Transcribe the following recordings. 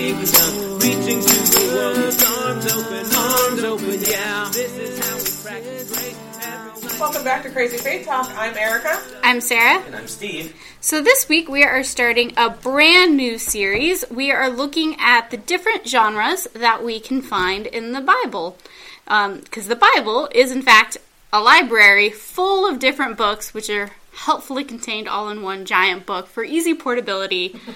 with the kingdom, reaching to the world arms open, arms open. Yeah, this is how we practice great. Welcome back to Crazy Faith Talk. I'm Erica. I'm Sarah. And I'm Steve. So this week we are starting a brand new series. We are looking at the different genres that we can find in the Bible. Um, because the Bible is, in fact, a library full of different books, which are helpfully contained all in one giant book for easy portability.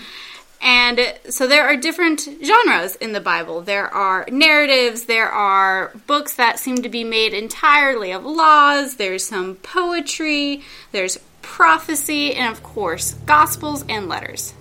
And so there are different genres in the Bible. There are narratives, there are books that seem to be made entirely of laws, there's some poetry, there's prophecy, and of course, gospels and letters.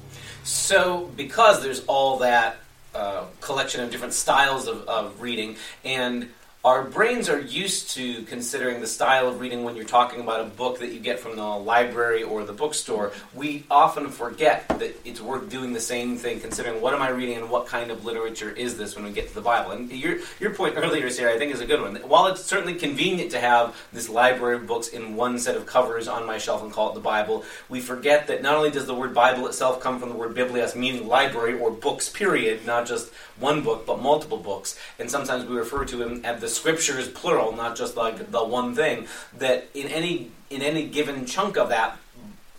So, because there's all that uh, collection of different styles of, of reading, and our brains are used to considering the style of reading when you're talking about a book that you get from the library or the bookstore. We often forget that it's worth doing the same thing, considering what am I reading and what kind of literature is this when we get to the Bible. And your, your point earlier, Sarah, I think is a good one. While it's certainly convenient to have this library of books in one set of covers on my shelf and call it the Bible, we forget that not only does the word Bible itself come from the word biblios, meaning library or books, period, not just one book, but multiple books. And sometimes we refer to them as the scriptures plural, not just like the one thing. That in any in any given chunk of that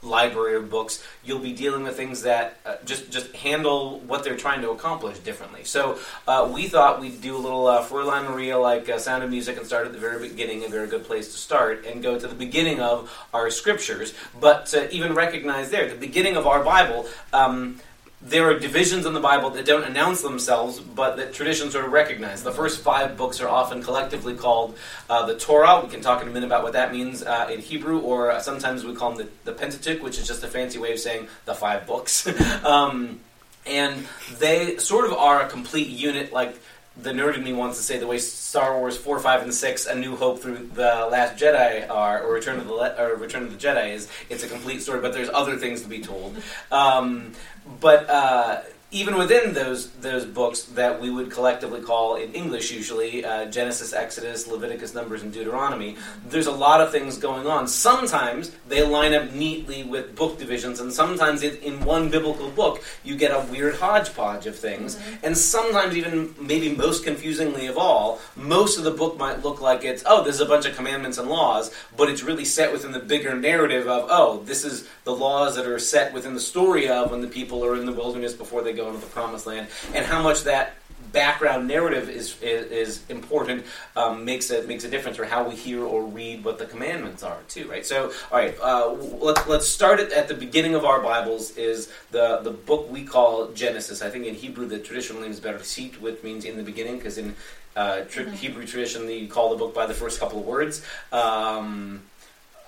library of books, you'll be dealing with things that uh, just just handle what they're trying to accomplish differently. So uh, we thought we'd do a little uh, Fräulein Maria like uh, Sound of Music and start at the very beginning, a very good place to start, and go to the beginning of our scriptures. But to even recognize there, the beginning of our Bible. Um, there are divisions in the Bible that don't announce themselves, but that tradition sort of recognize. The first five books are often collectively called uh, the Torah. We can talk in a minute about what that means uh, in Hebrew, or sometimes we call them the, the, Pentateuch, which is just a fancy way of saying the five books. um, and they sort of are a complete unit, like the nerd in me wants to say the way Star Wars four, five, and six, A New Hope through the Last Jedi are, or Return of the Le- or Return of the Jedi is. It's a complete story, but there's other things to be told. Um, but uh, even within those those books that we would collectively call in English usually uh, Genesis, Exodus, Leviticus, Numbers, and Deuteronomy, there's a lot of things going on. Sometimes they line up neatly with book divisions, and sometimes it, in one biblical book you get a weird hodgepodge of things. Mm-hmm. And sometimes, even maybe most confusingly of all, most of the book might look like it's oh, there's a bunch of commandments and laws, but it's really set within the bigger narrative of oh, this is the laws that are set within the story of when the people are in the wilderness before they go into the promised land, and how much that background narrative is is, is important um, makes a makes a difference for how we hear or read what the commandments are too, right? So, all right, uh, let's let's start it at the beginning of our Bibles is the the book we call Genesis. I think in Hebrew the traditional name is Bereshit, which means in the beginning, because in uh, mm-hmm. Hebrew tradition you call the book by the first couple of words. Um,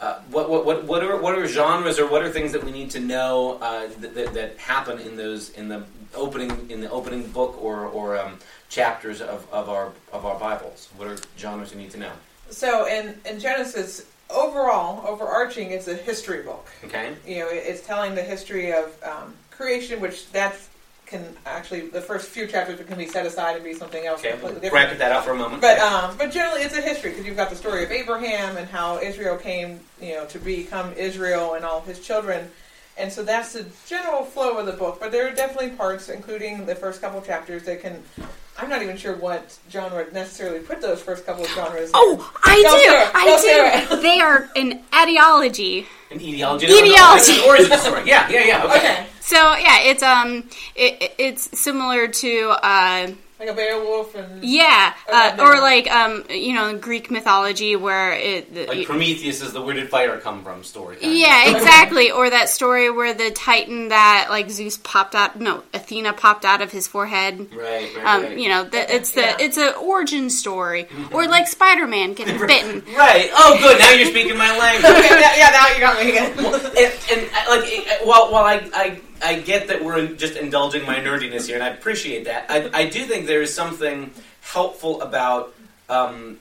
uh, what, what, what, what, are, what are genres or what are things that we need to know uh, that, that, that, happen in those in the opening in the opening book or, or um, chapters of, of our of our Bibles? What are genres we need to know? So in, in Genesis, overall, overarching, it's a history book. Okay. You know, it's telling the history of um, creation, which that's can actually the first few chapters can be set aside and be something else okay. completely different. Bracket that out for a moment. But um, but generally, it's a history because you've got the story of Abraham and how Israel came, you know, to become Israel and all his children, and so that's the general flow of the book. But there are definitely parts, including the first couple chapters, that can. I'm not even sure what genre necessarily put those first couple of genres. Oh, in. I Go do, Sarah. I Go do. Sarah. they are an ideology. An etiology. Etiology. No, no, origin story. Yeah, yeah, yeah. Okay. Okay, So yeah, it's um, it, it's similar to uh, like a Beowulf and yeah, Or uh, or like um, you know, Greek mythology where it. the- Like Prometheus is the where did fire come from story. kind of. Yeah, exactly. Or that story where the Titan that like Zeus popped out, no, Athena popped out of his forehead. Right, right, Um, right. you know, the, it's the Yeah. it's an origin story, or like Spider Man getting bitten. Right. Oh, good. Now you're speaking my language. okay, yeah, yeah, now you got me again. and, and uh, like, uh, while while I, I I get that we're just indulging my nerdiness here, and I appreciate that. I, I do think there is something helpful about. Um,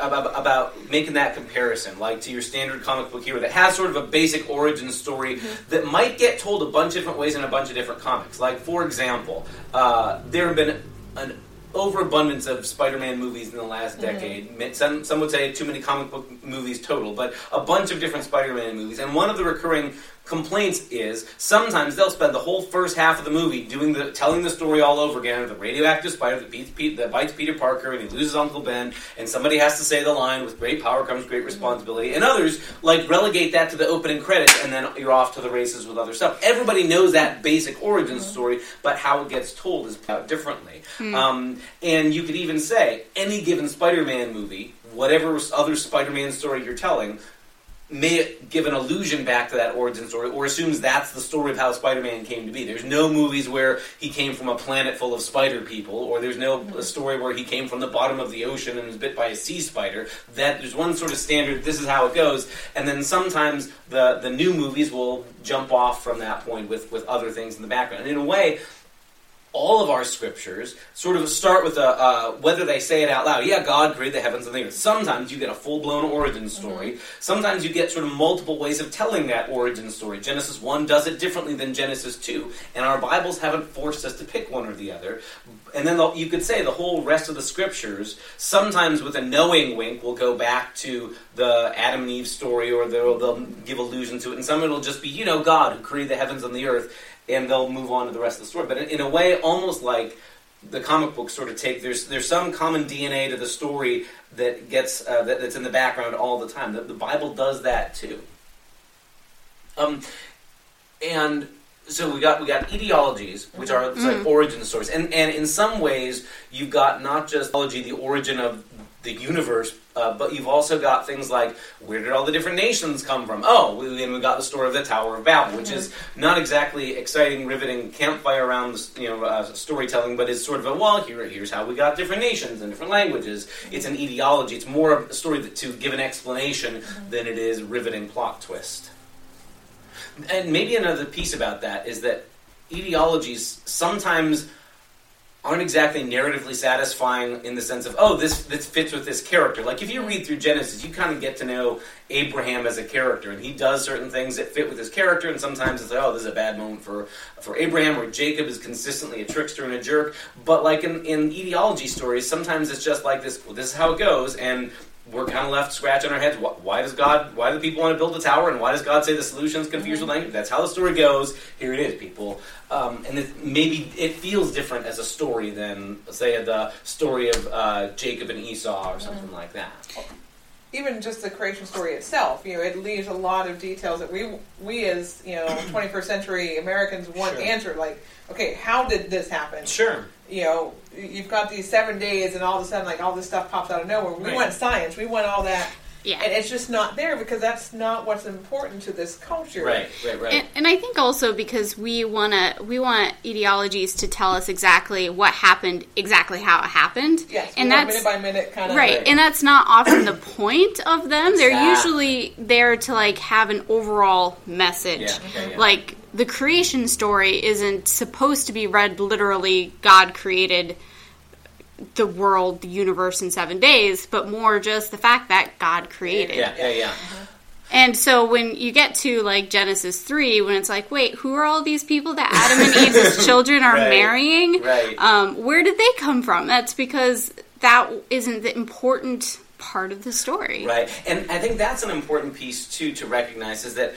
about, about making that comparison, like to your standard comic book hero that has sort of a basic origin story that might get told a bunch of different ways in a bunch of different comics. Like, for example, uh, there have been an overabundance of Spider-Man movies in the last decade. Ma- Some some would say too many comic book movies total, but a bunch of different Spider-Man movies. And one of the recurring complaints is sometimes they'll spend the whole first half of the movie doing the telling the story all over again of the radioactive spider that, beats Pete, that bites Peter Parker and he loses Uncle Ben, and somebody has to say the line with great power comes great responsibility, and others like relegate that to the opening credits and then you're off to the races with other stuff. Everybody knows that basic origin story, but how it gets told is out differently. Um, and you could even say any given Spider-Man movie, whatever other Spider-Man story you're telling, may give an allusion back to that origin story or assumes that's the story of how Spider-Man came to be. There's no movies where he came from a planet full of spider people or there's no mm-hmm. a story where he came from the bottom of the ocean and was bit by a sea spider. That there's one sort of standard this is how it goes and then sometimes the the new movies will jump off from that point with with other things in the background. And in a way all of our scriptures sort of start with a uh, whether they say it out loud. Yeah, God created the heavens and the earth. Sometimes you get a full blown origin story. Sometimes you get sort of multiple ways of telling that origin story. Genesis one does it differently than Genesis two, and our Bibles haven't forced us to pick one or the other. And then the, you could say the whole rest of the scriptures, sometimes with a knowing wink, will go back to the Adam and Eve story, or they'll, they'll give allusion to it, and some it'll just be you know God who created the heavens and the earth and they'll move on to the rest of the story. But in, in a way, almost like the comic books sort of take there's there's some common DNA to the story that gets uh, that, that's in the background all the time. The, the Bible does that too. Um, and so we got we got etiologies, which are it's like origin stories, and and in some ways you've got not just etiology, the origin of the universe, uh, but you've also got things like where did all the different nations come from? Oh, we, and we got the story of the Tower of Babel, which is not exactly exciting, riveting campfire around you know uh, storytelling, but it's sort of a well, here here's how we got different nations and different languages. It's an etiology. It's more of a story that, to give an explanation than it is riveting plot twist. And maybe another piece about that is that etiologies sometimes aren't exactly narratively satisfying in the sense of oh this this fits with this character. Like if you read through genesis you kind of get to know abraham as a character and he does certain things that fit with his character and sometimes it's like oh this is a bad moment for for abraham or jacob is consistently a trickster and a jerk. But like in, in etiology stories sometimes it's just like this well, this is how it goes and we're kind of left scratching our heads. Wh- Why does God? Why do people want to build a tower? And why does God say the solution is confused with language? That's how the story goes. Here it is, people. Um, and it, maybe it feels different as a story than, say, the story of uh, Jacob and Esau or something like that. Even just the creation story itself, you know, it leaves a lot of details that we we as you know 21st century Americans want Sure. answered. Like, okay, how did this happen? Sure. You know, you've got these seven days, and all of a sudden, like all this stuff pops out of nowhere. We Right. want science. We want all that. Yeah. And it's just not there because that's not what's important to this culture. Right. Right. Right. And, and I think also because we want to, we want etiologies to tell us exactly what happened, exactly how it happened. Yes. and we that's minute by minute kind of right, and that's not often the point of them. They're Exactly. usually there to like have an overall message. Yeah, yeah, yeah. Like the creation story isn't supposed to be read literally. God created the world, the universe in seven days, but more just the fact that God created. yeah. Yeah. Yeah. And so when you get to like Genesis 3, when it's like, wait, who are all these people that Adam and Eve's children are Right. marrying? Right. Um, where did they come from? That's because that isn't the important part of the story. Right, and I think that's an important piece too to recognize is that,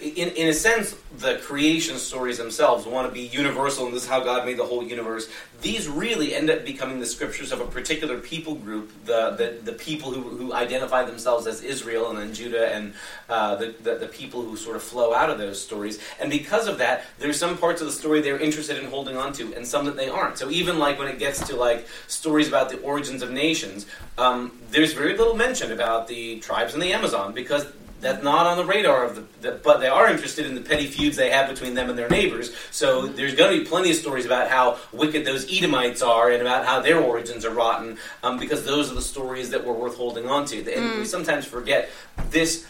in in a sense, the creation stories themselves want to be universal, and this is how God made the whole universe. These really end up becoming the scriptures of a particular people group, the the, the people who, who identify themselves as Israel, and then Judah, and uh, the, the the people who sort of flow out of those stories. And because of that, there's some parts of the story they're interested in holding on to, and some that they aren't. So even like when it gets to like stories about the origins of nations, um, there's very little mention about the tribes in the Amazon because that's not on the radar of the, the. But they are interested in the petty feuds they have between them and their neighbors. So there's going to be plenty of stories about how wicked those Edomites are and about how their origins are rotten, um, because those are the stories that we're worth holding on to. And we sometimes forget this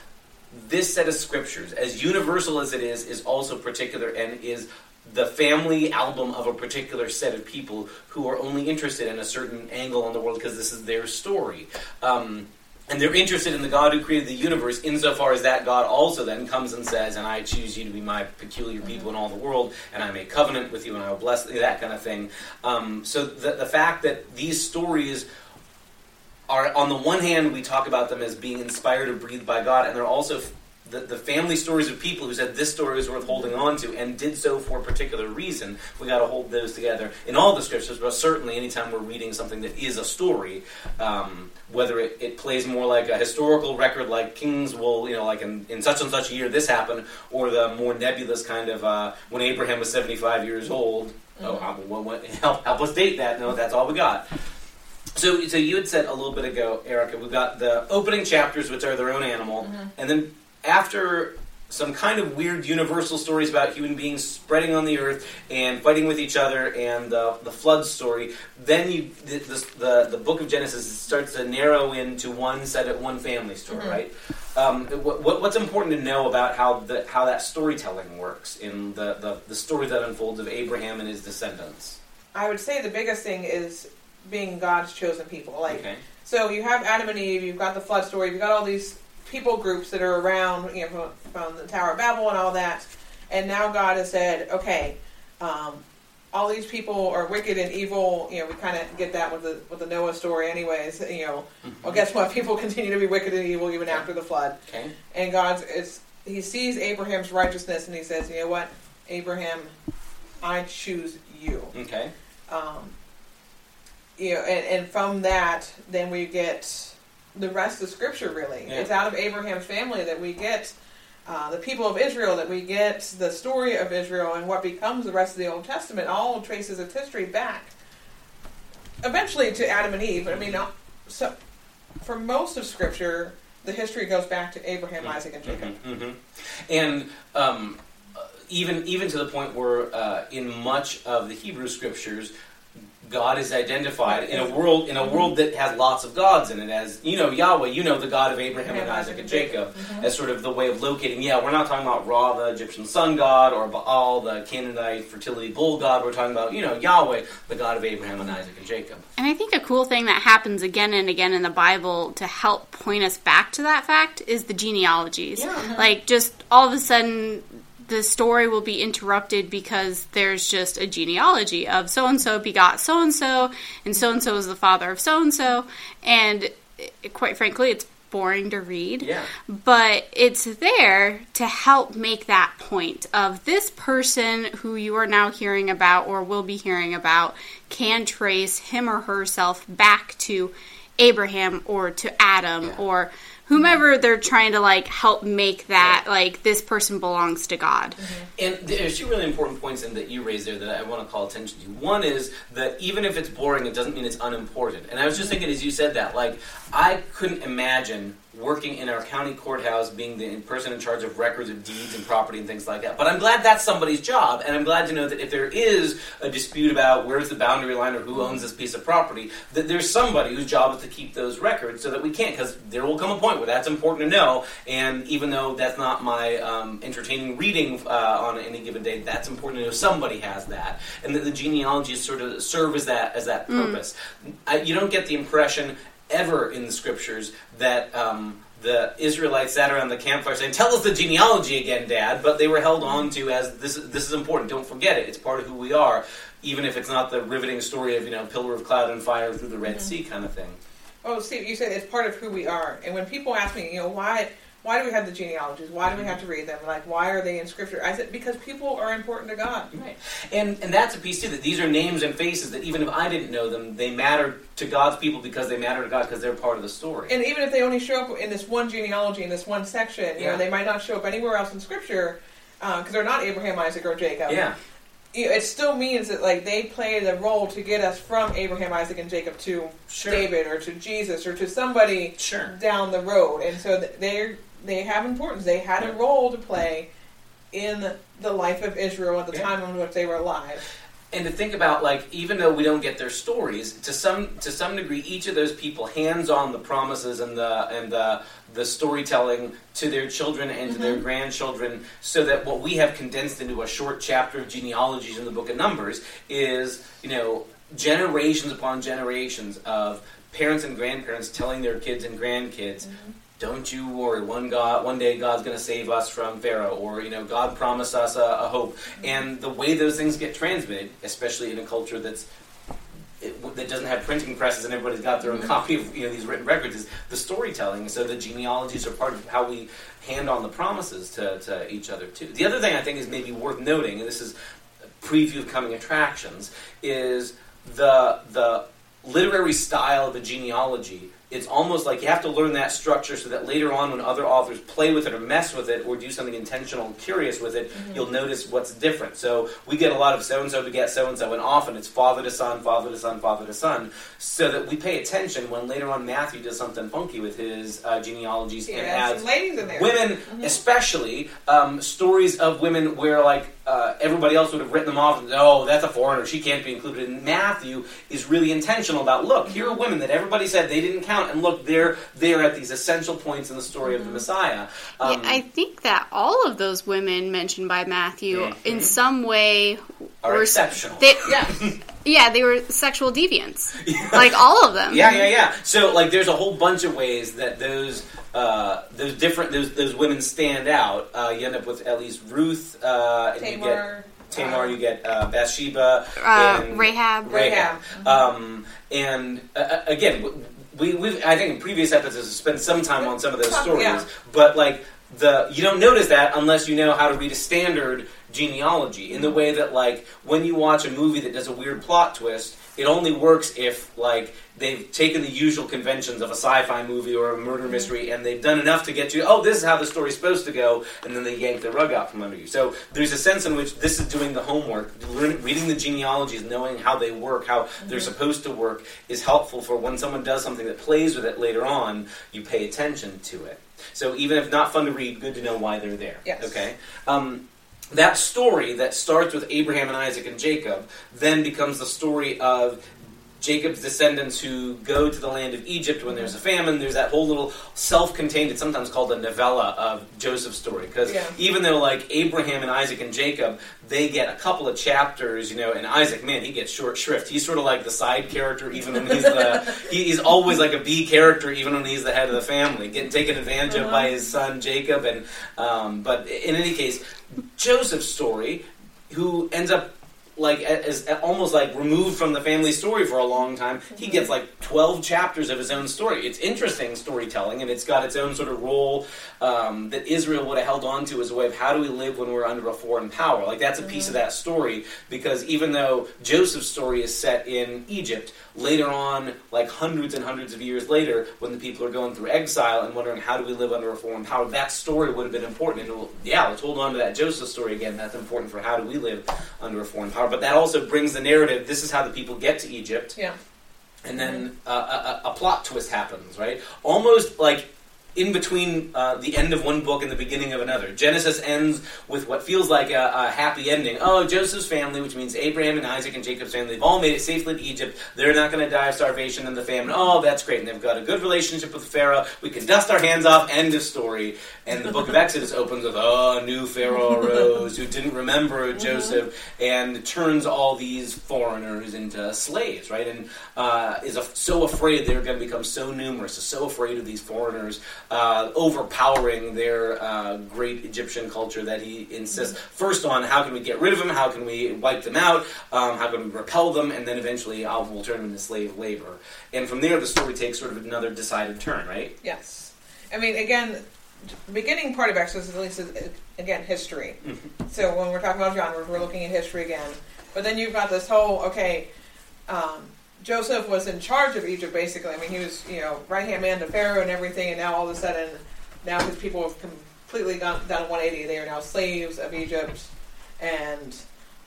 this set of scriptures, as universal as it is, is also particular and is the family album of a particular set of people who are only interested in a certain angle on the world because this is their story. Um, and they're interested in the God who created the universe insofar as that God also then comes and says, And I choose you to be my peculiar people in all the world, and I make covenant with you, and I will bless you, that kind of thing. Um, so the, the fact that these stories are on the one hand we talk about them as being inspired or breathed by God, and they're also the, the family stories of people who said this story is worth holding on to and did so for a particular reason. We got to hold those together in all the scriptures, but certainly anytime we're reading something that is a story, um, whether it, it plays more like a historical record, like Kings will, you know, like in, in such and such a year this happened, or the more nebulous kind of uh, when Abraham was 75 years old. Oh, what- what- help, help us date that. No, that's all we got. So, so you had said a little bit ago, Erica, we've got the opening chapters, which are their own animal, and then after some kind of weird universal stories about human beings spreading on the earth and fighting with each other, and the the flood story, then you the the, the, the book of Genesis starts to narrow into one set at one family story, right? Um, what- what's important to know about how the how that storytelling works in the, the, the story that unfolds of Abraham and his descendants? I would say the biggest thing is being God's chosen people. Like, Okay. so you have Adam and Eve, you've got the flood story, you've got all these people groups that are around, you know, from, from the Tower of Babel and all that, and now God has said, okay, um, all these people are wicked and evil. You know, we kind of get that with the with the Noah story, anyways. You know, well, guess what? People continue to be wicked and evil even after the flood. Okay. And God's it's he sees Abraham's righteousness and he says, you know what, Abraham, I choose you. Okay. Um, you know, and, and from that, then we get the rest of Scripture. Really, Yeah. it's out of Abraham's family that we get uh, the people of Israel, that we get the story of Israel, and what becomes the rest of the Old Testament. All traces its history back, eventually to Adam and Eve. I mean, so for most of Scripture, the history goes back to Abraham, Isaac, and Jacob. hmm And um, even even to the point where uh, in much of the Hebrew scriptures, God is identified in a world in a mm-hmm. world that has lots of gods in it, as you know Yahweh, you know the God of Abraham and Isaac and Jacob, mm-hmm. as sort of the way of locating. Yeah, we're not talking about Ra, the Egyptian sun god, or Baal, the Canaanite fertility bull god. We're talking about you know Yahweh, the God of Abraham and Isaac and Jacob. And I think a cool thing that happens again and again in the Bible to help point us back to that fact is the genealogies. Yeah. Like, just all of a sudden, the story will be interrupted because there's just a genealogy of so and so begot so and so, and so and so is the father of so and so. And quite frankly, it's boring to read Yeah. but it's there to help make that point of this person who you are now hearing about or will be hearing about can trace him or herself back to Abraham or to Adam Yeah. or whomever they're trying to like help make that like this person belongs to God. Mm-hmm. And there's two really important points in that you raised there that I want to call attention to. One is that even if it's boring, it doesn't mean it's unimportant. And I was just thinking as you said that, like, I couldn't imagine working in our county courthouse being the person in charge of records of deeds and property and things like that. But I'm glad that's somebody's job, and I'm glad to know that if there is a dispute about where's the boundary line or who owns this piece of property, that there's somebody whose job is to keep those records so that we can't, because there will come a point where that's important to know, and even though that's not my um, entertaining reading uh, on any given day, that's important to know somebody has that, and that the genealogies sort of serve as that as that purpose. I, you don't get the impression ever in the scriptures that um, the Israelites sat around the campfire saying, "Tell us the genealogy again, Dad." But they were held on to as this. This is important. Don't forget it. It's part of who we are, even if it's not the riveting story of you know pillar of cloud and fire through the Red Sea kind of thing. Oh, Steve, you said it's part of who we are. And when people ask me, you know, why why do we have the genealogies? Why do we have to read them? Like, why are they in Scripture? I said because people are important to God. Right. And and that's a piece too. That these are names and faces that even if I didn't know them, they matter to God's people because they matter to God because they're part of the story. And even if they only show up in this one genealogy in this one section, you Yeah. know, they might not show up anywhere else in Scripture uh, because they're not Abraham, Isaac, or Jacob. yeah. It still means that like they play the role to get us from Abraham, Isaac, and Jacob to Sure. David or to Jesus or to somebody Sure. down the road, and so th- they they have importance. They had a role to play in the life of Israel at the Yeah. time in which they were alive. and to think about like even though we don't get their stories to some to some degree each of those people hands on the promises and the and the the storytelling to their children and to their mm-hmm. grandchildren so that what we have condensed into a short chapter of genealogies in the book of numbers is you know generations upon generations of parents and grandparents telling their kids and grandkids mm-hmm. Don't you worry. One God, one day God's going to save us from Pharaoh, or you know, God promised us a, a hope. And the way those things get transmitted, especially in a culture that's it, that doesn't have printing presses and everybody's got their own Mm-hmm. copy of you know these written records is the storytelling. So the genealogies are part of how we hand on the promises to, to each other too. The other thing I think is maybe worth noting, and this is a preview of coming attractions, is the the literary style of the genealogy. It's almost like you have to learn that structure so that later on, when other authors play with it or mess with it or do something intentional and curious with it, you'll notice what's different. So we get a lot of so and so beget so and so, and often it's father to son, father to son, father to son, so that we pay attention when later on Matthew does something funky with his uh, genealogies and adds ladies in there. women, especially um, stories of women where like uh, everybody else would have written them off. And, oh, that's a foreigner; she can't be included. And Matthew is really intentional about look. Here are women that everybody said they didn't count, and look, they're they're at these essential points in the story of the Messiah. Um, yeah, I think that all of those women mentioned by Matthew Mhm. in some way are were exceptional. They, Yeah. yeah, they were sexual deviants. Like all of them. Yeah, yeah, yeah. So like, there's a whole bunch of ways that those uh, those different those those women stand out. Uh, you end up with at least Ruth, uh, and you get Tamar. Tamar, uh, you get uh, Bathsheba, Uh, and Rahab. Rahab. Um, and again, we we I think in previous episodes we spent some time on some of those stories, yeah. but like the you don't notice that unless you know how to read a standard genealogy. In the way that like when you watch a movie that does a weird plot twist, it only works if like they've taken the usual conventions of a sci-fi movie or a murder mystery and they've done enough to get you oh this is how the story's supposed to go and then they yank the rug out from under you. So there's a sense in which this is doing the homework. Reading the genealogies knowing how they work how they're supposed to work is helpful for when someone does something that plays with it later on you pay attention to it. So even if not fun to read good to know why they're there Yes. okay? Um, that story that starts with Abraham and Isaac and Jacob then becomes the story of Jacob's descendants who go to the land of Egypt when there's a famine. There's that whole little self-contained. It's sometimes called a novella of Joseph's story because Yeah. even though like Abraham and Isaac and Jacob, they get a couple of chapters, you know. And Isaac, man, he gets short shrift. He's sort of like the side character, even when he's the he, he's always like a B character, even when he's the head of the family, getting taken advantage of by his son Jacob. And um, but in any case, Joseph's story, who ends up like as almost like removed from the family story for a long time. He gets like twelve chapters of his own story. It's interesting storytelling, and it's got its own sort of role um, that Israel would have held on to as a way of how do we live when we're under a foreign power. Like that's a piece of that story because even though Joseph's story is set in Egypt, later on, like hundreds and hundreds of years later, when the people are going through exile and wondering how do we live under a foreign power, that story would have been important. And yeah, let's hold on to that Joseph story again. That's important for how do we live under a foreign power. But that also brings the narrative. This is how the people get to Egypt, Yeah. and then uh, a, a plot twist happens. Right, almost like. In between uh, the end of one book and the beginning of another, Genesis ends with what feels like a, a happy ending. Oh, Joseph's family, which means Abraham and Isaac and Jacob's family, they've all made it safely to Egypt. They're not going to die of starvation and the famine. Oh, that's great. And they've got a good relationship with Pharaoh. We can dust our hands off. End of story. And the book of Exodus opens with, oh, a new Pharaoh arose who didn't remember Joseph and turns all these foreigners into slaves, right? And uh, is af- so afraid they're going to become so numerous, so afraid of these foreigners uh, overpowering their uh, great Egyptian culture that he insists first on how can we get rid of them, how can we wipe them out, um, how can we repel them, and then eventually uh, we'll turn them into slave labor. And from there, the story takes sort of another decided turn, right? Yes. I mean, again, beginning part of Exodus at least is, again, history. So when we're talking about genres, we're looking at history again. But then you've got this whole, okay, um, Joseph was in charge of Egypt, basically. I mean, he was, you know, right-hand man to Pharaoh and everything, and now all of a sudden, now his people have completely gone down 180. They are now slaves of Egypt, and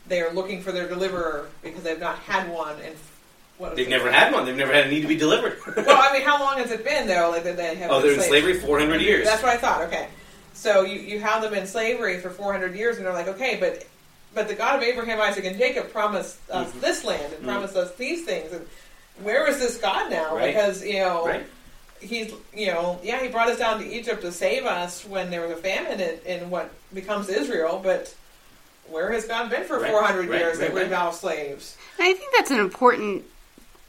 they are looking for their deliverer because they've not had one in what is They've it? never had one. They've never had a need to be delivered. Well, I mean, how long has it been though? Like that they have. oh, they're in slavery 400 years. That's what I thought. Okay, so you you have them in slavery for 400 years, and they're like, okay, but but the God of Abraham, Isaac, and Jacob promised us Mhm. this land and Mhm. promised us these things, and where is this God now? Right. Because you know. Right? He's, you know, yeah, he brought us down to Egypt to save us when there was a famine in, in what becomes Israel, but where has God been for Right, 400 right, years that right, we're now slaves? I think that's an important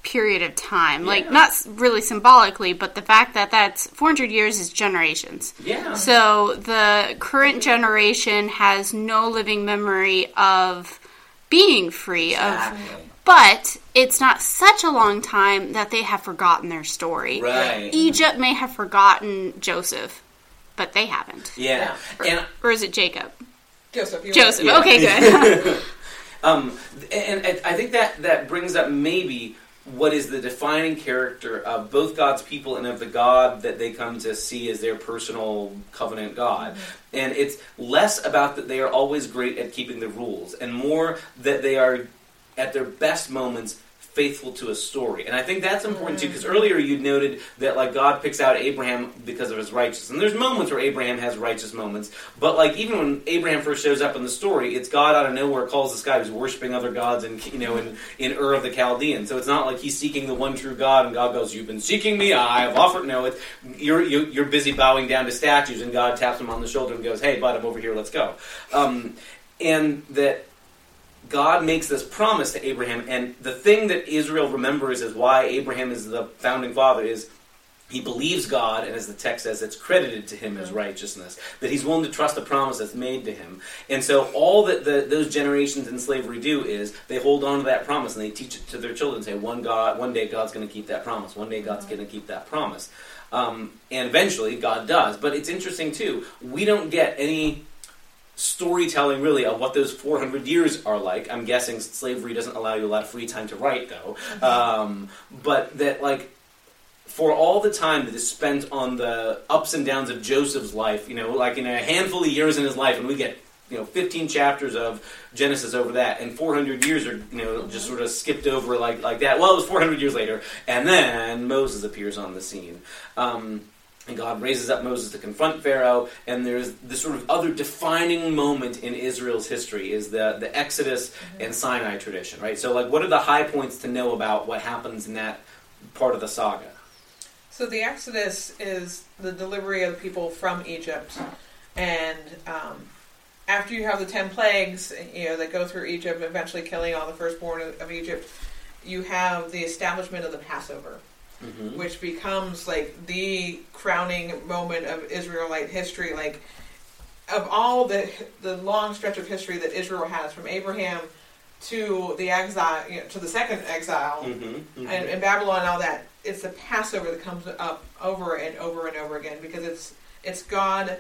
period of time. Like, not really symbolically, but the fact that that's 400 years is generations. Yeah. So the current generation has no living memory of being free of but it's not such a long time that they have forgotten their story. Right. Egypt may have forgotten Joseph, but they haven't. Yeah. And Or is it Jacob? Joseph. Joseph. Yeah. Okay, good. Um, and I think that that brings up maybe what is the defining character of both God's people and of the God that they come to see as their personal covenant God. Mm-hmm. And it's less about that they are always great at keeping the rules, and more that they are at their best moments faithful to a story. And I think that's important too, because earlier you noted that like God picks out Abraham because of his righteousness. And there's moments where Abraham has righteous moments, but like even when Abraham first shows up in the story, it's God out of nowhere calls this guy who's worshiping other gods and you know in, in Ur of the Chaldeans. So it's not like he's seeking the one true God and God goes, You've been seeking me, I have offered no it's you're you, you're busy bowing down to statues and God taps him on the shoulder and goes, Hey bud, I'm over here, let's go. Um, and that God makes this promise to Abraham, and the thing that Israel remembers is why Abraham is the founding father is he believes God, and as the text says, it's credited to him as righteousness. That he's willing to trust the promise that's made to him. And so all that the, those generations in slavery do is they hold on to that promise and they teach it to their children. Say, one God, one day God's going to keep that promise. One day God's going to keep that promise. Um, and eventually God does. But it's interesting too. We don't get any storytelling really of what those 400 years are like. I'm guessing slavery doesn't allow you a lot of free time to write though. Um, but that like for all the time that is spent on the ups and downs of Joseph's life, you know, like in a handful of years in his life, and we get you know 15 chapters of Genesis over that, and 400 years are you know just sort of skipped over like like that. Well, it was 400 years later, and then Moses appears on the scene. Um, and God raises up Moses to confront Pharaoh, and there's this sort of other defining moment in Israel's history is the, the Exodus and Sinai tradition, right? So, like, what are the high points to know about what happens in that part of the saga? So the Exodus is the delivery of the people from Egypt, and um, after you have the ten plagues, you know that go through Egypt, eventually killing all the firstborn of, of Egypt, you have the establishment of the Passover, Mm-hmm. which becomes like the crowning moment of Israelite history. Like of all the the long stretch of history that Israel has, from Abraham to the exile, you know, to the second exile, Mm-hmm. and, and Babylon and all that, it's the Passover that comes up over and over and over again because it's it's God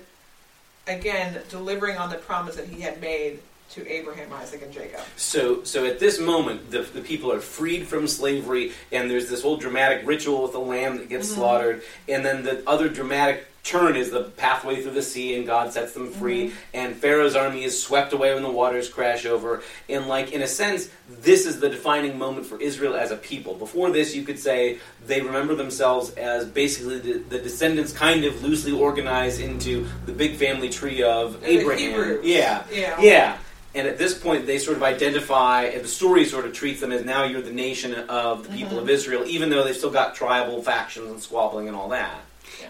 again delivering on the promise that He had made to Abraham, Isaac, and Jacob. So, so at this moment, the, the people are freed from slavery, and there's this whole dramatic ritual with the lamb that gets mm-hmm. slaughtered, and then the other dramatic turn is the pathway through the sea, and God sets them free, mm-hmm. and Pharaoh's army is swept away when the waters crash over, and like in a sense, this is the defining moment for Israel as a people. Before this, you could say they remember themselves as basically the, the descendants, kind of loosely organized into the big family tree of Abraham. Yeah, Yeah. yeah. And at this point, they sort of identify, and the story sort of treats them as now you're the nation of the people of Israel, even though they've still got tribal factions and squabbling and all that.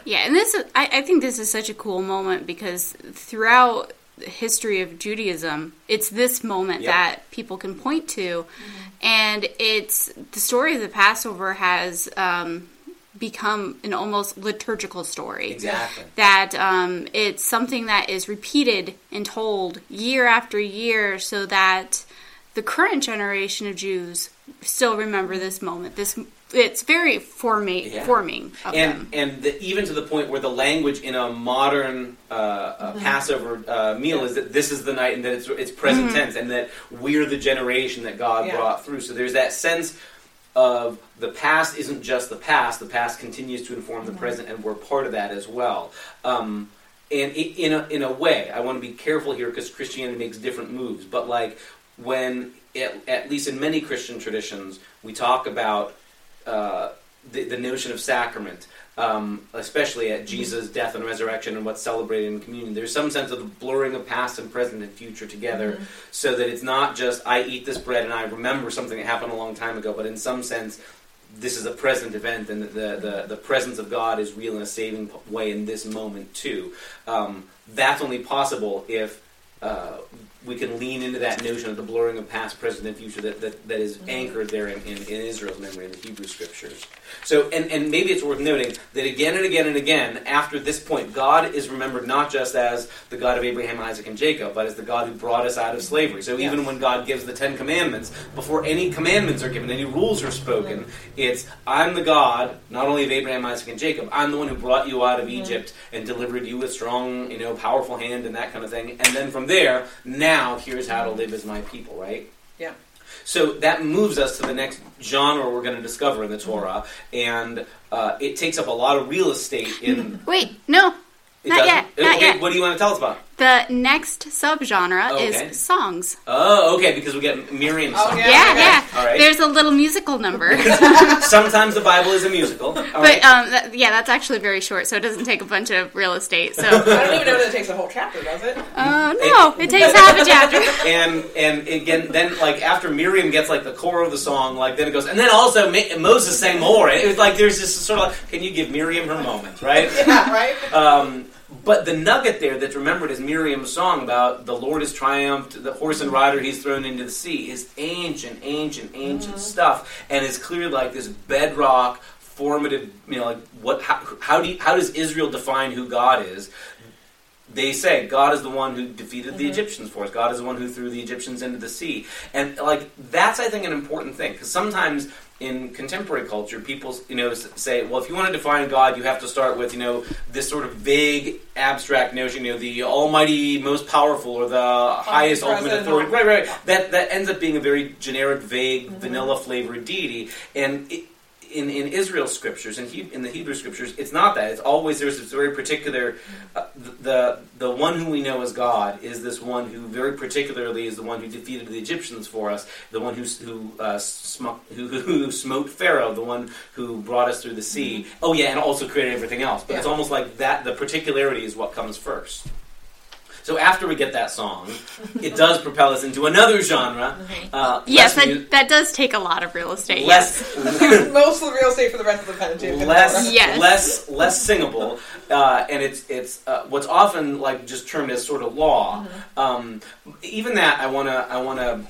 Yeah, and this I, I think this is such a cool moment because throughout the history of Judaism, it's this moment Yep. that people can point to, and it's the story of the Passover has um, become an almost liturgical story. Exactly. That um, it's something that is repeated and told year after year, so that the current generation of Jews still remember this moment. This it's very forma- Yeah. forming of And them. and the, even to the point where the language in a modern uh, uh, Passover uh, meal is that this is the night and that it's, it's present tense and that we're the generation that God Yeah. brought through. So there's that sense of the past isn't just the past; the past continues to inform the present, and we're part of that as well. Um, and in a, in a way, I want to be careful here because Christianity makes different moves. But like when, at, at least in many Christian traditions, we talk about uh, the, the notion of sacrament, um, especially at Jesus' death and resurrection and what's celebrated in communion. There's some sense of the blurring of past and present and future together, so that it's not just I eat this bread and I remember something that happened a long time ago, but in some sense. This is a present event, and the, the, the presence of God is real in a saving way in this moment too. Um, that's only possible if uh, we can lean into that notion of the blurring of past, present, and future that, that, that is anchored there in, in, in Israel's memory in the Hebrew scriptures. So, and, and maybe it's worth noting that again and again and again, after this point, God is remembered not just as the God of Abraham, Isaac, and Jacob, but as the God who brought us out of slavery. So even Yes. when God gives the Ten Commandments, before any commandments are given, any rules are spoken, it's I'm the God, not only of Abraham, Isaac, and Jacob, I'm the one who brought you out of Egypt and delivered you with strong, you know, powerful hand and that kind of thing. And then from there, now here's how to live as my people, right? Yeah. So that moves us to the next genre we're going to discover in the Torah, and uh, it takes up a lot of real estate in. Wait, no, It Not doesn't- yet, not okay, yet. what do you want to tell us about? The next subgenre Okay. is songs. Oh, okay, because we get Miriam Oh, song. Yeah, Yeah, okay. yeah. All right. There's a little musical number. Sometimes the Bible is a musical. All But right. um, that, yeah, that's actually very short, so it doesn't take a bunch of real estate. So, I don't even know that it takes a whole chapter, does it? uh, no, it takes half a chapter. and and again, then like after Miriam gets like the core of the song, like then it goes, and then also Ma- Moses sang more. It was like there's this sort of like, can you give Miriam her moment, right? Yeah, right? Um, but the nugget there that's remembered is Miriam's song about the Lord has triumphed, the horse and rider he's thrown into the sea is ancient, ancient, ancient mm-hmm. stuff, and is clearly like this bedrock, formative. You know, like what? How, how do you, how does Israel define who God is? They say God is the one who defeated the mm-hmm. Egyptians for us. God is the one who threw the Egyptians into the sea, and like that's I think an important thing because sometimes in contemporary culture, people you know say, well, if you want to define God, you have to start with you know this sort of vague, abstract notion, you know, the Almighty, most powerful, or the highest ultimate authority. Right, right. That that ends up being a very generic, vague, vanilla flavored deity, and. It, in, in Israel's scriptures, in, he, in the Hebrew scriptures, it's not that. It's always there's this very particular. Uh, the the one who we know as God is this one who very particularly is the one who defeated the Egyptians for us, the one who who uh, sm- who, who, who smote Pharaoh, the one who brought us through the sea. Oh yeah, and also created everything else. But it's almost like that. The particularity is what comes first. So after we get that song, it does propel us into another genre. Uh, Yes, less mu- that, that does take a lot of real estate. yes. less Most of the real estate for the rest of the Pentateuch. and less Yes. less less singable, uh, and it's it's uh, what's often like just termed as sort of law. Um, even that I wanna I wanna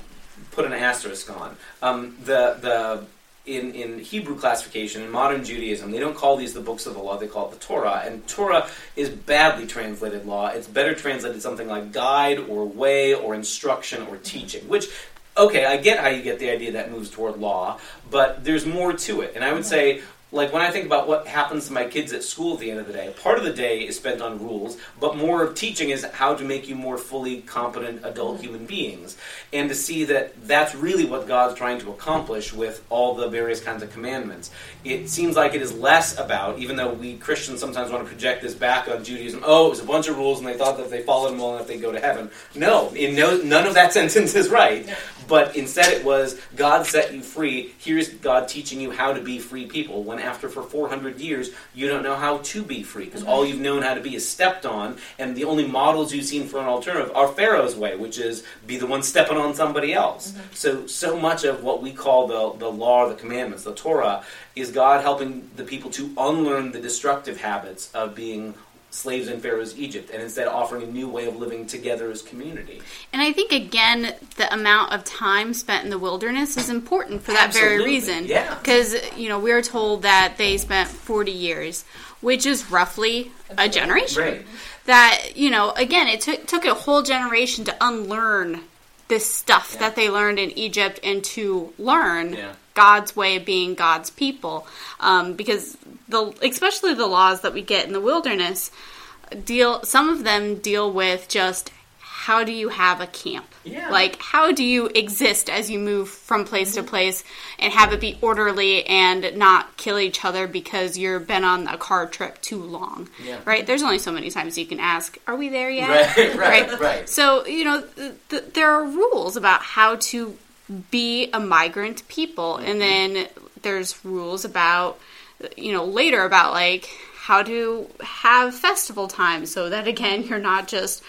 put an asterisk on um, the the. In, in Hebrew classification, in modern Judaism, they don't call these the books of the law, they call it the Torah. And Torah is badly translated law. It's better translated something like guide or way or instruction or teaching, which okay, I get how you get the idea that moves toward law, but there's more to it. And I would say, like, when I think about what happens to my kids at school at the end of the day, part of the day is spent on rules, but more of teaching is how to make you more fully competent adult mm-hmm. human beings. And to see that that's really what God's trying to accomplish with all the various kinds of commandments. It seems like it is less about, even though we Christians sometimes want to project this back on Judaism, oh, it was a bunch of rules and they thought that if they followed them well enough they'd go to heaven. No, in no none of that sentence is right. But instead it was God set you free. Here's God teaching you how to be free people. When after for 400 years you don't know how to be free because mm-hmm. all you've known how to be is stepped on, and the only models you've seen for an alternative are Pharaoh's way, which is be the one stepping on somebody else. Mm-hmm. So so much of what we call the the law or the commandments, the Torah, is God helping the people to unlearn the destructive habits of being slaves in Pharaoh's Egypt and instead offering a new way of living together as community. And I think, again, the amount of time spent in the wilderness is important for that very reason. yeah. Because, you know, we are told that they spent 40 years, which is roughly a generation. Right. That, you know, again, it took, took a whole generation to unlearn this stuff Yeah. that they learned in Egypt and to learn Yeah. God's way of being God's people. Um, because the especially the laws that we get in the wilderness deal some of them deal with just how do you have a camp? Yeah. Like how do you exist as you move from place to place and have it be orderly and not kill each other because you've been on a car trip too long. Yeah. Right? There's only so many times you can ask, are we there yet? Right, right, right. So, you know, th- th- there are rules about how to be a migrant people. And mm-hmm. then there's rules about, you know, later about like how to have festival time so that again, you're not just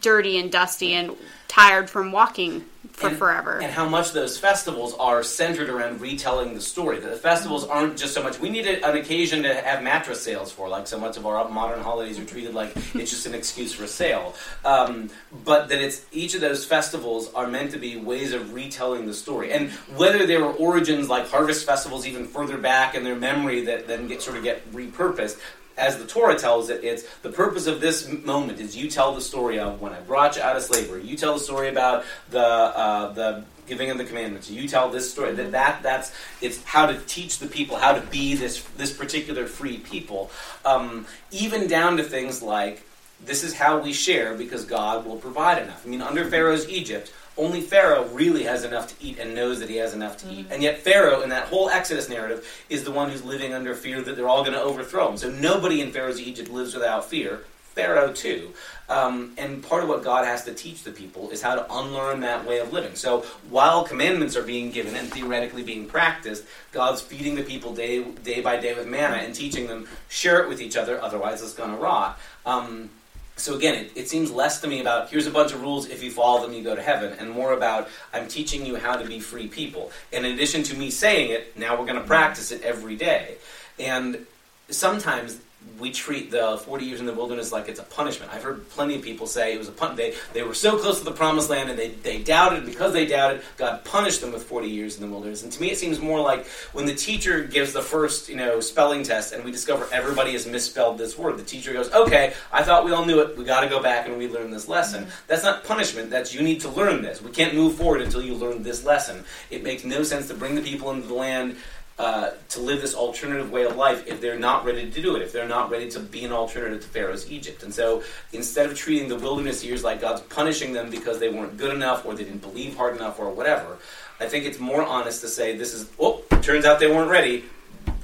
dirty and dusty and tired from walking for and, forever. And how much those festivals are centered around retelling the story. That The festivals aren't just so much, we need a, an occasion to have mattress sales for, like so much of our modern holidays are treated like it's just an excuse for a sale. Um, but that it's each of those festivals are meant to be ways of retelling the story. And whether there were origins like harvest festivals even further back in their memory that then get sort of get repurposed, as the Torah tells it, it's the purpose of this moment is you tell the story of when I brought you out of slavery. You tell the story about the uh, the giving of the commandments. You tell this story. That, that that's it's how to teach the people how to be this this particular free people. Um, even down to things like this is how we share because God will provide enough. I mean, under Pharaoh's Egypt, only Pharaoh really has enough to eat and knows that he has enough to mm-hmm. eat. And yet, Pharaoh, in that whole Exodus narrative, is the one who's living under fear that they're all going to overthrow him. So nobody in Pharaoh's Egypt lives without fear. Pharaoh, too. Um, and part of what God has to teach the people is how to unlearn that way of living. So while commandments are being given and theoretically being practiced, God's feeding the people day, day by day with manna and teaching them, share it with each other, otherwise it's going to rot. Um, so again, it, it, seems less to me about here's a bunch of rules, if you follow them, you go to heaven, and more about I'm teaching you how to be free people. In addition to me saying it, now we're going to practice it every day. And sometimes we treat the 40 years in the wilderness like it's a punishment. I've heard plenty of people say it was a pun. They, they were so close to the promised land and they, they doubted. Because they doubted, God punished them with 40 years in the wilderness. And to me, it seems more like when the teacher gives the first you know spelling test and we discover everybody has misspelled this word. The teacher goes, "Okay, I thought we all knew it. We got to go back and relearn this lesson." Mm-hmm. That's not punishment. That's you need to learn this. We can't move forward until you learn this lesson. It makes no sense to bring the people into the land uh, to live this alternative way of life if they're not ready to do it, if they're not ready to be an alternative to Pharaoh's Egypt. And so instead of treating the wilderness years like God's punishing them because they weren't good enough or they didn't believe hard enough or whatever, I think it's more honest to say this is, oh, turns out they weren't ready.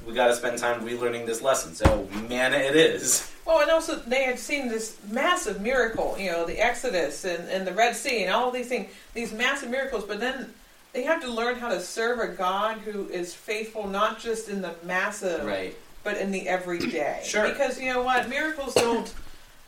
We got to spend time relearning this lesson. So, manna it is. Well, and also they had seen this massive miracle, you know, the Exodus and, and the Red Sea and all these things, these massive miracles, but then they have to learn how to serve a God who is faithful not just in the massive, right. but in the everyday. Sure. Because you know what, miracles don't.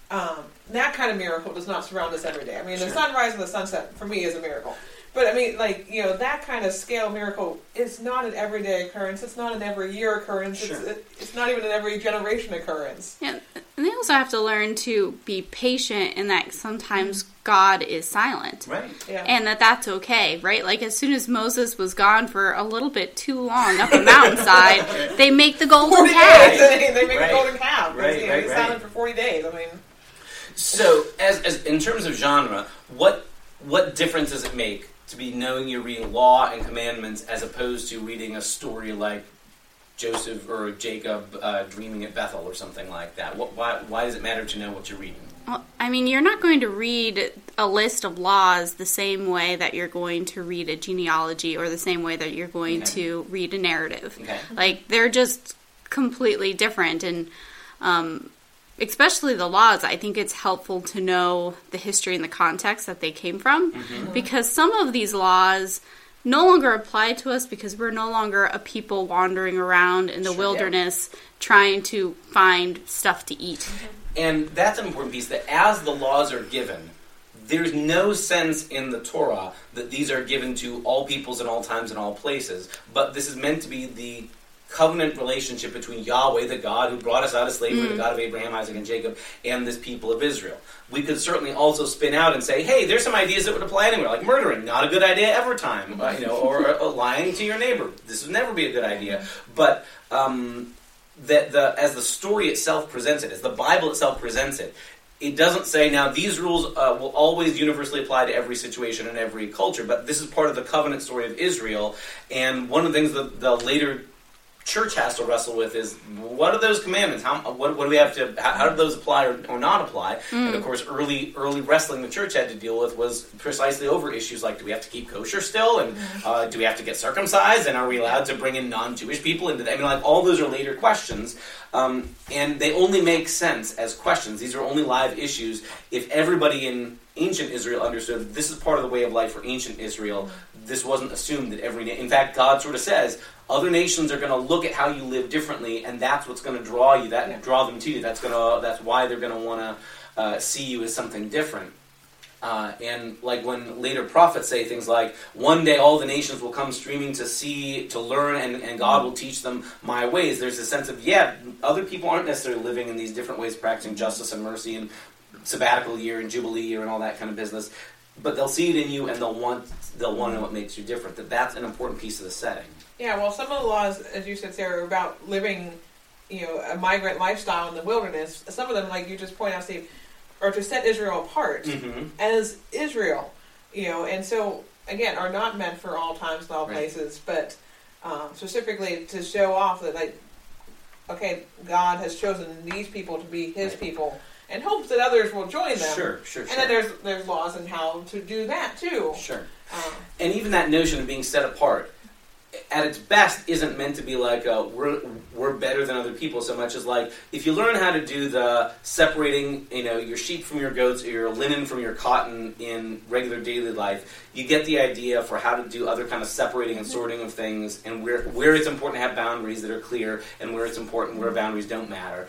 Um, that kind of miracle does not surround us every day. I mean, sure. the sunrise and the sunset for me is a miracle. But I mean, like you know, that kind of scale miracle is not an everyday occurrence. It's not an every year occurrence. Sure. It's, it's not even an every generation occurrence. Yeah, and they also have to learn to be patient in that sometimes mm-hmm. God is silent. Right. Yeah. And that that's okay, right? Like as soon as Moses was gone for a little bit too long up a mountainside, they make the golden calf. Days, they make right. a golden calf. Right, you know, right, he's right. silent for forty days. I mean, So, as, as in terms of genre, what what difference does it make to be knowing you're reading law and commandments as opposed to reading a story like Joseph or Jacob uh, dreaming at Bethel or something like that? What, why, why does it matter to know what you're reading? Well, I mean, you're not going to read a list of laws the same way that you're going to read a genealogy or the same way that you're going Okay. to read a narrative. Okay. Like, they're just completely different. And um, especially the laws, I think it's helpful to know the history and the context that they came from Mm-hmm. because some of these laws no longer apply to us because we're no longer a people wandering around in the Sure. wilderness trying to find stuff to eat. And that's an important piece that as the laws are given, there's no sense in the Torah that these are given to all peoples in all times and all places, but this is meant to be the covenant relationship between Yahweh, the God who brought us out of slavery, the God of Abraham, Isaac, and Jacob, and this people of Israel. We could certainly also spin out and say, hey, there's some ideas that would apply anywhere, like murdering, not a good idea ever time, uh, you know, or, or lying to your neighbor. This would never be a good idea. But um, that the as the story itself presents it, as the Bible itself presents it, it doesn't say now these rules uh, will always universally apply to every situation and every culture, but this is part of the covenant story of Israel. And one of the things that the later church has to wrestle with is what are those commandments? How what, what do we have to? How, how do those apply or, or not apply? And of course, early early wrestling the church had to deal with was precisely over issues like do we have to keep kosher still, and uh, do we have to get circumcised, and are we allowed to bring in non-Jewish people into? The, I mean, like all those are later questions, um, and they only make sense as questions. These are only live issues if everybody in ancient Israel understood this is part of the way of life for ancient Israel. This wasn't assumed that every. In fact, God sort of says other nations are going to look at how you live differently, and that's what's going to draw you. That Yeah. draw them to you. That's going to. That's why they're going to want to uh, see you as something different. Uh, and like when later prophets say things like, "One day all the nations will come streaming to see, to learn, and, and God will teach them my ways." There's a sense of yeah, other people aren't necessarily living in these different ways, practicing justice and mercy and sabbatical year and jubilee year and all that kind of business. But they'll see it in you, and they'll want they'll want to know what makes you different. That that's an important piece of the setting. Yeah, well, some of the laws, as you said, Sarah, are about living, you know, a migrant lifestyle in the wilderness. Some of them, like you just point out, Steve, are to set Israel apart Mm-hmm. as Israel, you know, and so again, are not meant for all times and all Right. places, but um, specifically to show off that, like, okay, God has chosen these people to be His Right. people, and hopes that others will join them. Sure, sure, And sure. then there's there's laws on how to do that too. Sure. And even that notion of being set apart at its best isn't meant to be like a, we're we're better than other people so much as like if you learn how to do the separating you know your sheep from your goats or your linen from your cotton in regular daily life you get the idea for how to do other kind of separating and sorting of things and where where it's important to have boundaries that are clear and where it's important where boundaries don't matter.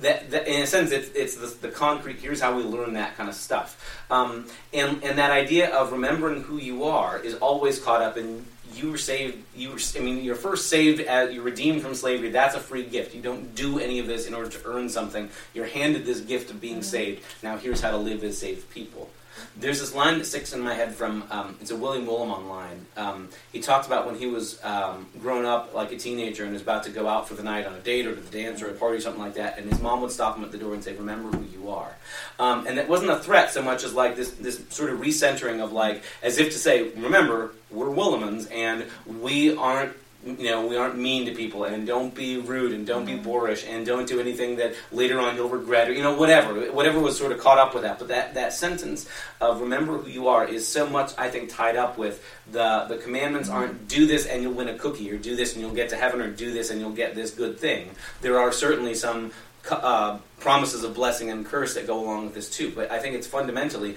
That, that in a sense it's it's the, the concrete here's how we learn that kind of stuff. Um, and and that idea of remembering who you are is always caught up in you were saved you were i mean you're first saved as you're redeemed from slavery. That's a free gift. You don't do any of this in order to earn something. You're handed this gift of being mm-hmm. saved. Now here's how to live as saved people there's this line that sticks in my head from um, it's a William Willimon line. Um, he talked about when he was um, grown up like a teenager and was about to go out for the night on a date or to the dance or a party or something like that, and his mom would stop him at the door and say, "Remember who you are." Um, and it wasn't a threat so much as like this this sort of recentering of like as if to say, "Remember, we're Willimons and we aren't." You know, we aren't mean to people, and don't be rude, and don't be boorish, and don't do anything that later on you'll regret, or you know, whatever, whatever was sort of caught up with that. But that that sentence of "remember who you are" is so much, I think, tied up with the the commandments aren't do this and you'll win a cookie, or do this and you'll get to heaven, or do this and you'll get this good thing. There are certainly some uh, promises of blessing and curse that go along with this too. But I think it's fundamentally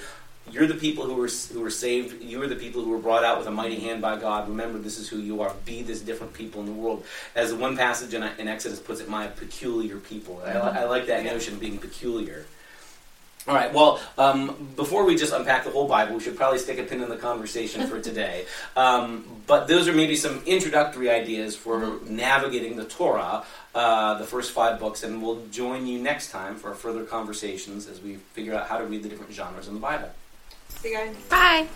you're the people who were who were saved. You are the people who were brought out with a mighty hand by God. Remember, this is who you are. Be this different people in the world. As the one passage in, in Exodus puts it, "My peculiar people." I, I like that notion of being peculiar. All right. Well, um, before we just unpack the whole Bible, we should probably stick a pin in the conversation for today. Um, but those are maybe some introductory ideas for navigating the Torah, uh, the first five books, and we'll join you next time for further conversations as we figure out how to read the different genres in the Bible. See you guys. Bye.